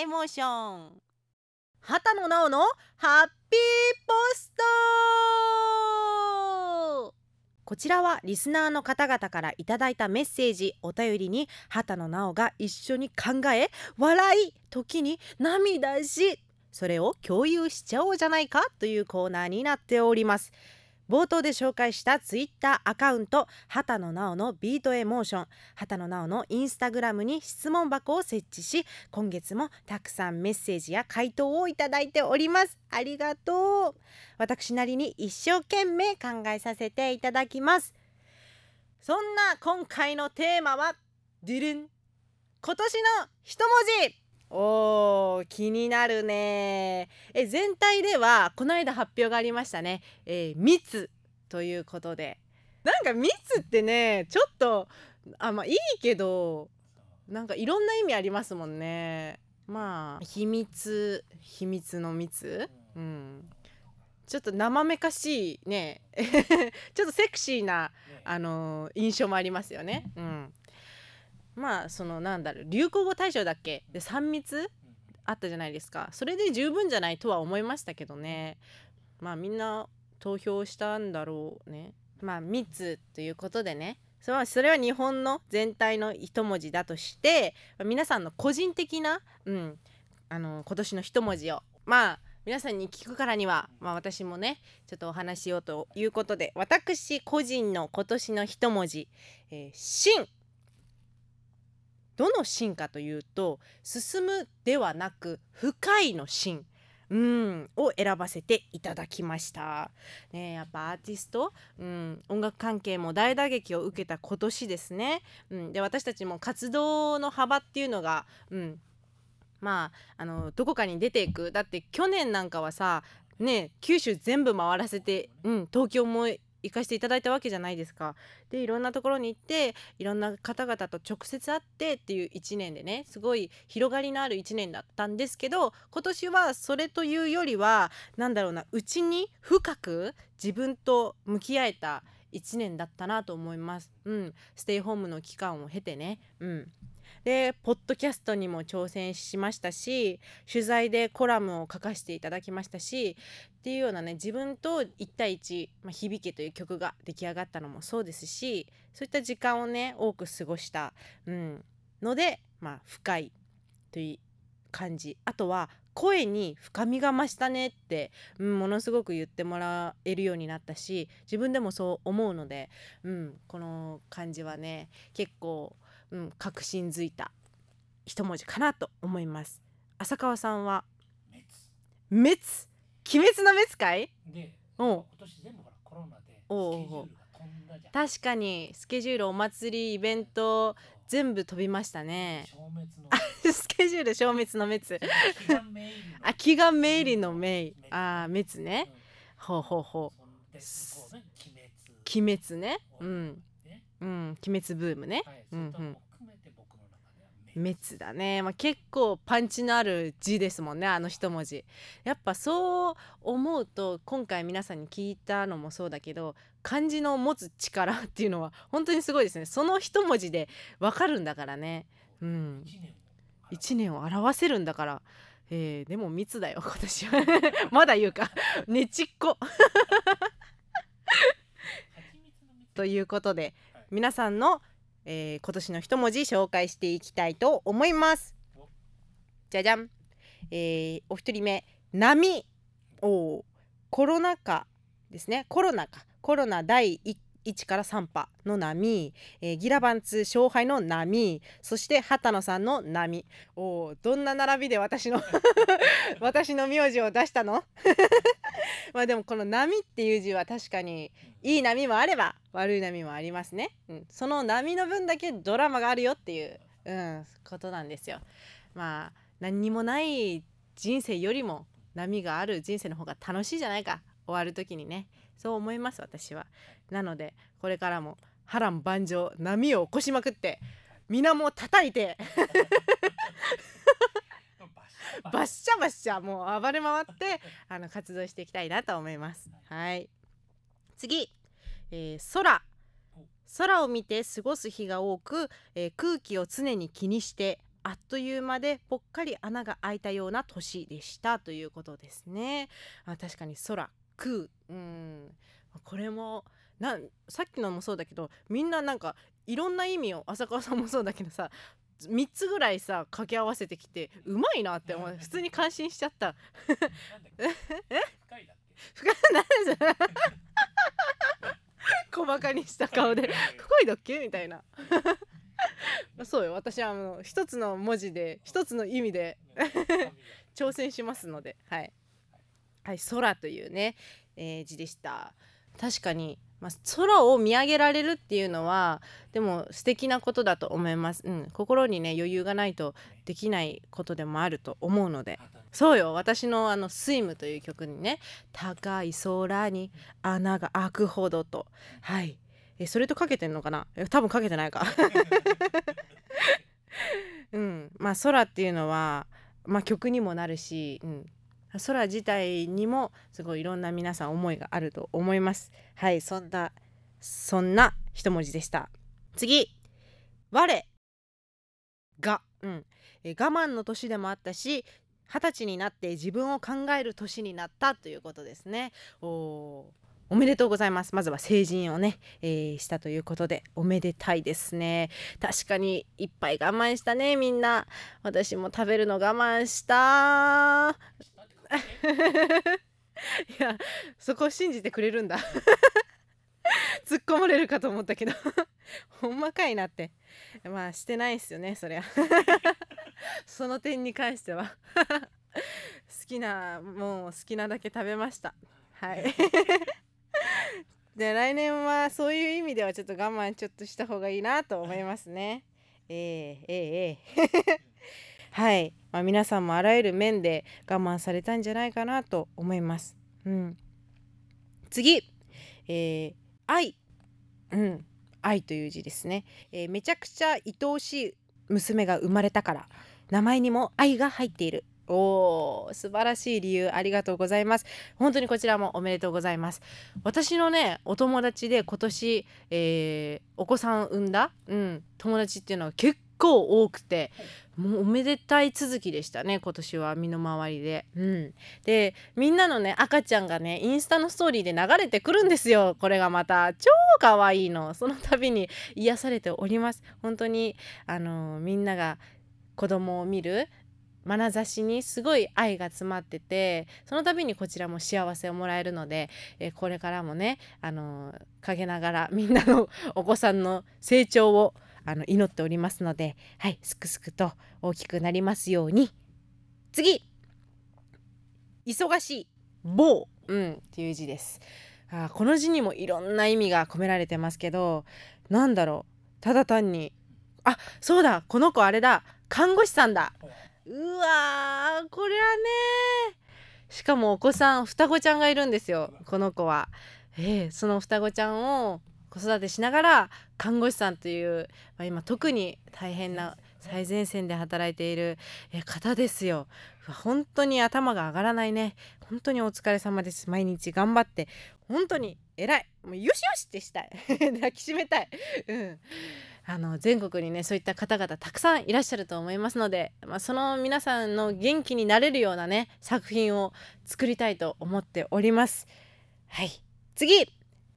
エモーション。畑野直のハッピーポスト。こちらはリスナーの方々からいただいたメッセージお便りに畑野直が一緒に考え笑い時に涙しそれを共有しちゃおうじゃないかというコーナーになっております。冒頭で紹介したツイッターアカウント畑野直のビートエモーション。畑野直のインスタグラムに質問箱を設置し今月もたくさんメッセージや回答をいただいております。ありがとう。私なりに一生懸命考えさせていただきます。そんな今回のテーマはデュルン。今年の一文字。おー気になるね。え全体ではこの間発表がありましたね、えー、密ということで。なんか密ってねちょっとあまあいいけどなんかいろんな意味ありますもんね。まあ秘密秘密の密？うん。ちょっと生めかしいね。ちょっとセクシーな、あのー、印象もありますよね。うんまあそのなんだろう流行語大賞だっけ？で3密？あったじゃないですか。それで十分じゃないとは思いましたけどね。まあみんな投票したんだろうね。まあ密ということでね。それは日本の全体の一文字だとして皆さんの個人的な、うん、あの今年の一文字をまあ皆さんに聞くからには、まあ、私もねちょっとお話しようということで私個人の今年の一文字「えー、新」どの進化というと進むではなく深いの進うんを選ばせていただきました。ねやっぱアーティスト、うん、音楽関係も大打撃を受けた今年ですね。うん、で私たちも活動の幅っていうのが、うん、まああのどこかに出ていくだって去年なんかはさね九州全部回らせて、うん、東京も行行かせていただいたわけじゃないですか。でいろんなところに行っていろんな方々と直接会ってっていう1年でねすごい広がりのある1年だったんですけど今年はそれというよりは何だろうなうちに深く自分と向き合えた1年だったなと思います。うん、ステイホームの期間を経てね。うんでポッドキャストにも挑戦しましたし取材でコラムを書かせていただきましたしっていうようなね自分と1対1「まあ、響け」という曲が出来上がったのもそうですしそういった時間をね多く過ごした、うん、ので、まあ、深いという感じ。あとは声に深みが増したねって、うん、ものすごく言ってもらえるようになったし自分でもそう思うので、うん、この感じはね結構うん、確信づいた一文字かなと思います。浅川さんは？滅。滅？鬼滅の滅かい？で今年全部ほらコロナで確かにスケジュールお祭りイベント全部飛びましたね。消滅のスケジュール消滅の滅。あ祈願メイリのメイあ滅ね、うん、ほうほうほう。鬼滅ね。うんうん、鬼滅ブームね。はい、うんうん。滅だね、まあ、結構パンチのある字ですもんねあの一文字。やっぱそう思うと今回皆さんに聞いたのもそうだけど漢字の持つ力っていうのは本当にすごいですね。その一文字でわかるんだからね。うん。1年を表せるんだから。えー、でも密だよ今年は。まだ言うか。ねちっこ。ということで皆さんの、えー、今年の一文字紹介していきたいと思います。じゃじゃん、えー、お一人目波。おコロナ禍ですね。コロナか。コロナ第1から3波の波、えー、ギラバンツ勝敗の波。そして畑野さんの波。おどんな並びで私の 私の名字を出したの？まあでもこの波っていう字は確かにいい波もあれば悪い波もありますね、うん、その波の分だけドラマがあるよっていう、うん、ことなんですよ。まあ何にもない人生よりも波がある人生の方が楽しいじゃないか。終わる時にね。そう思います私は。なのでこれからも波乱万丈波を起こしまくって水面を叩いて。バッシャバッシャもう暴れ回ってあの活動していきたいなと思います。はい。次、えー、空。空を見て過ごす日が多く、えー、空気を常に気にしてあっという間でぽっかり穴が開いたような年でした。ということですね。あ確かに空。空。うん。これもなさっきのもそうだけどみんななんかいろんな意味を浅川さんもそうだけどさ3つぐらいさ掛け合わせてきてうまいなって思う。普通に感心しちゃった。え深いだっ深いなんで小バカにした顔で「深いだっけ?」みたいなそうよ私はあの一つの文字で一つの意味でけ挑戦しますのではい、はい、空というね、え？ー字でした確かに、まあ、空を見上げられるっていうのはでも素敵なことだと思います、うん、心にね余裕がないとできないことでもあると思うので。そうよ。私のあの「スイム」という曲にね「高い空に穴が開くほどと」はい。えそれとかけてんのかな？多分かけてないか。うん。まあ空っていうのは、まあ、曲にもなるし、うん、空自体にもすごいいろんな皆さん思いがあると思います。はいそんなそんな一文字でした。次我が、うん、え我慢の年でもあったし二十歳になって自分を考える年になったということですね。おおめでとうございます。まずは成人をね、えーしたということでおめでたいですね。確かにいっぱい我慢したねみんな。私も食べるの我慢した。いやそこを信じてくれるんだ。突っ込まれるかと思ったけど。ほんまかいなって。まあしてないっすよねそりゃ。その点に関しては。好きなもう好きなだけ食べました。はい。で来年はそういう意味ではちょっと我慢ちょっとした方がいいなと思いますね。ええええええ。はい、まあ、皆さんもあらゆる面で我慢されたんじゃないかなと思います。うん、次、えー愛、うん、愛という字ですね、えーめちゃくちゃ愛おしい娘が生まれたから。名前にも愛が入っている。おー素晴らしい理由ありがとうございます。本当にこちらもおめでとうございます。私のねお友達で今年、えーお子さん産んだ、うん、友達っていうのは結構多くてもうおめでたい続きでしたね今年は身の回りで。うん、でみんなのね赤ちゃんがねインスタのストーリーで流れてくるんですよこれがまた。超可愛いの。その度に癒されております。本当にあのみんなが子供を見る眼差しにすごい愛が詰まっててその度にこちらも幸せをもらえるので、えーこれからもねあの陰ながらみんなのお子さんの成長をあの祈っておりますのではいすくすくと大きくなりますように。次忙しい棒。うんっていう字です。あこの字にもいろんな意味が込められてますけどなんだろう。ただ単にあそうだこの子あれだ。看護師さんだ。うわーこれはね。しかもお子さん双子ちゃんがいるんですよこの子は。ええその双子ちゃんを子育てしながら看護師さんという、まあ、今特に大変な最前線で働いているえ方ですよ。本当に頭が上がらないね。本当にお疲れ様です。毎日頑張って本当に偉い。もうよしよしってしたい。抱きしめたい。うん。あの全国にねそういった方々たくさんいらっしゃると思いますので、まあ、その皆さんの元気になれるようなね作品を作りたいと思っております。はい次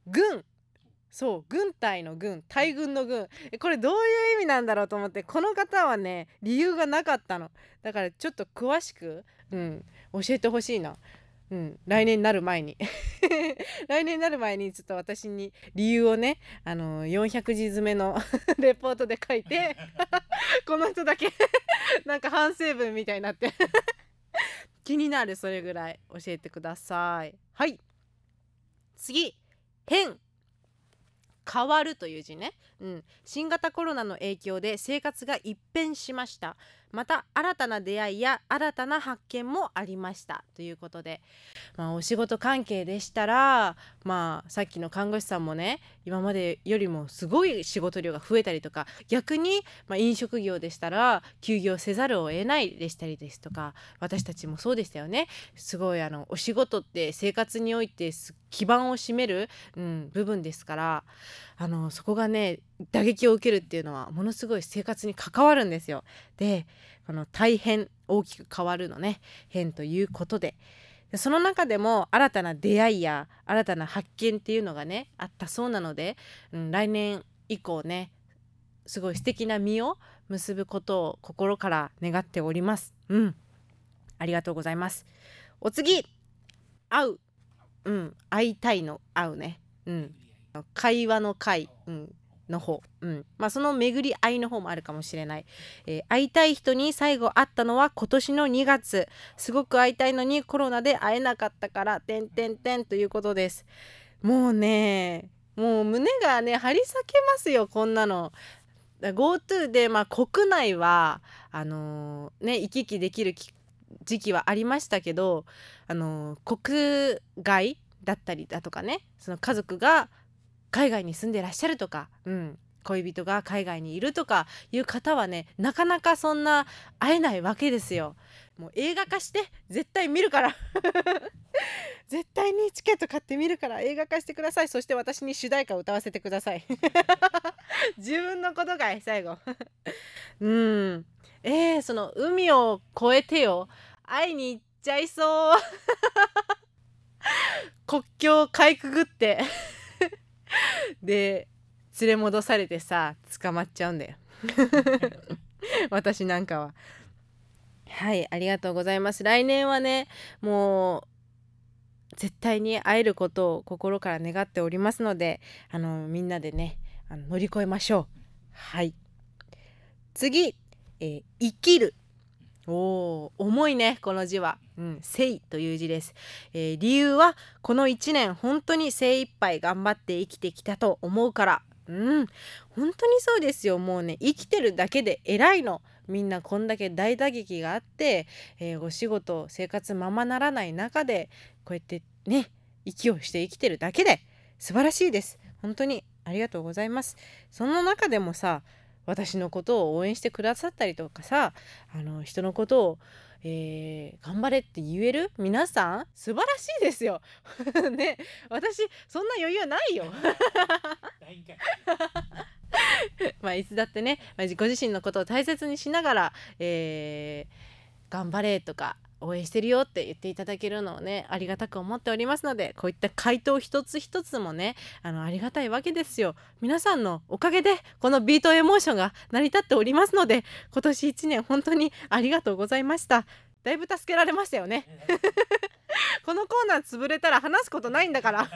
軍そう軍隊の軍大軍の軍。えこれどういう意味なんだろうと思ってこの方はね理由がなかったの。だからちょっと詳しく、うん、教えてほしいな、うん、来年になる前に。来年になる前にちょっと私に理由をねあの400字詰めの レポートで書いて この人だけなんか反省文みたいになって。気になるそれぐらい教えてください。はい。次変変わるという字ね、うん、新型コロナの影響で生活が一変しました。また新たな出会いや新たな発見もありましたということで、まあ、お仕事関係でしたら、まあ、さっきの看護師さんもね今までよりもすごい仕事量が増えたりとか逆に、まあ、飲食業でしたら休業せざるを得ないでしたりですとか私たちもそうでしたよね。すごいあのお仕事って生活において基盤を占める、うん、部分ですからあのそこがね打撃を受けるっていうのはものすごい生活に関わるんですよ。でこの大変大きく変わるのね変ということで。その中でも新たな出会いや新たな発見っていうのがねあったそうなので、うん、来年以降ねすごい素敵な実を結ぶことを心から願っております。うん、ありがとうございます。お次会う、うん、会いたいの会うね、うん、会話の会、うん、の方、うん。まあ、その巡り合いの方もあるかもしれない、えー、会いたい人に最後会ったのは今年の2月。すごく会いたいのにコロナで会えなかったからてんてんてんということです。もうねもう胸がね張り裂けますよこんなの。GoTo で、まあ、国内はあのー、ね行き来できる時期はありましたけど、あのー、国外だったりだとかねその家族が海外に住んでらっしゃるとか、うん、恋人が海外にいるとかいう方はねなかなかそんな会えないわけですよ。もう映画化して絶対見るから。絶対にチケット買ってみるから映画化してください。そして私に主題歌を歌わせてください。自分のことかい最後。うん。えー、その海を越えてよ会いに行っちゃいそう。国境をかいくぐって。で連れ戻されてさ捕まっちゃうんだよ。私なんかは。はいありがとうございます。来年はねもう絶対に会えることを心から願っておりますのであのみんなでねあの乗り越えましょう。はい。次、えー、生きる。お重いねこの字は「うん、生」という字です、えー、理由はこの1年本当に精一杯頑張って生きてきたと思うから。うん。本当にそうですよもうね。生きてるだけで偉いの。みんなこんだけ大打撃があって、えー、お仕事生活ままならない中でこうやってね息をして生きてるだけで素晴らしいです。本当にありがとうございます。その中でもさ私のことを応援してくださったりとかさあの人のことを、えー、頑張れって言える？皆さん素晴らしいですよ。ね私そんな余裕ないよ。まあいつだってねご自身のことを大切にしながら、えー、頑張れとか応援してるよって言っていただけるのをねありがたく思っておりますのでこういった回答一つ一つもねあのありがたいわけですよ。皆さんのおかげでこのビートエモーションが成り立っておりますので今年1年本当にありがとうございました。だいぶ助けられましたよね。このコーナー潰れたら話すことないんだから。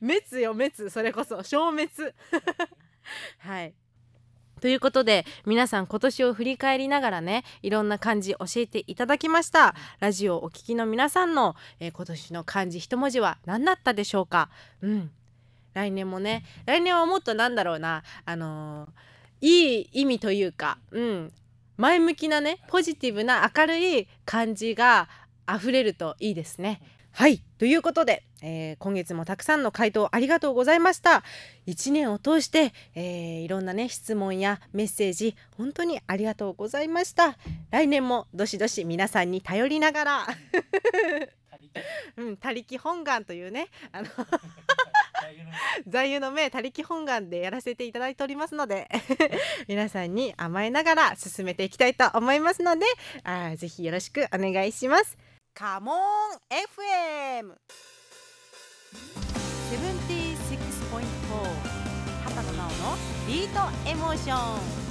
滅よ滅。それこそ消滅。はいということで皆さん今年を振り返りながらねいろんな漢字教えていただきました。ラジオをお聞きの皆さんの、えー、今年の漢字一文字は何だったでしょうか？うん。来年もね来年はもっとなんだろうな。あのー、いい意味というかうん。前向きなねポジティブな明るい感じが溢れるといいですね。はい。ということで、えー、今月もたくさんの回答ありがとうございました。1年を通して、えー、いろんなね質問やメッセージ本当にありがとうございました。来年もどしどし皆さんに頼りながら。うん、他力本願というねあの 座右の銘他力本願でやらせていただいておりますので 皆さんに甘えながら進めていきたいと思いますのであぜひよろしくお願いします。カモン FM 76.4畑野直のビートエモーション。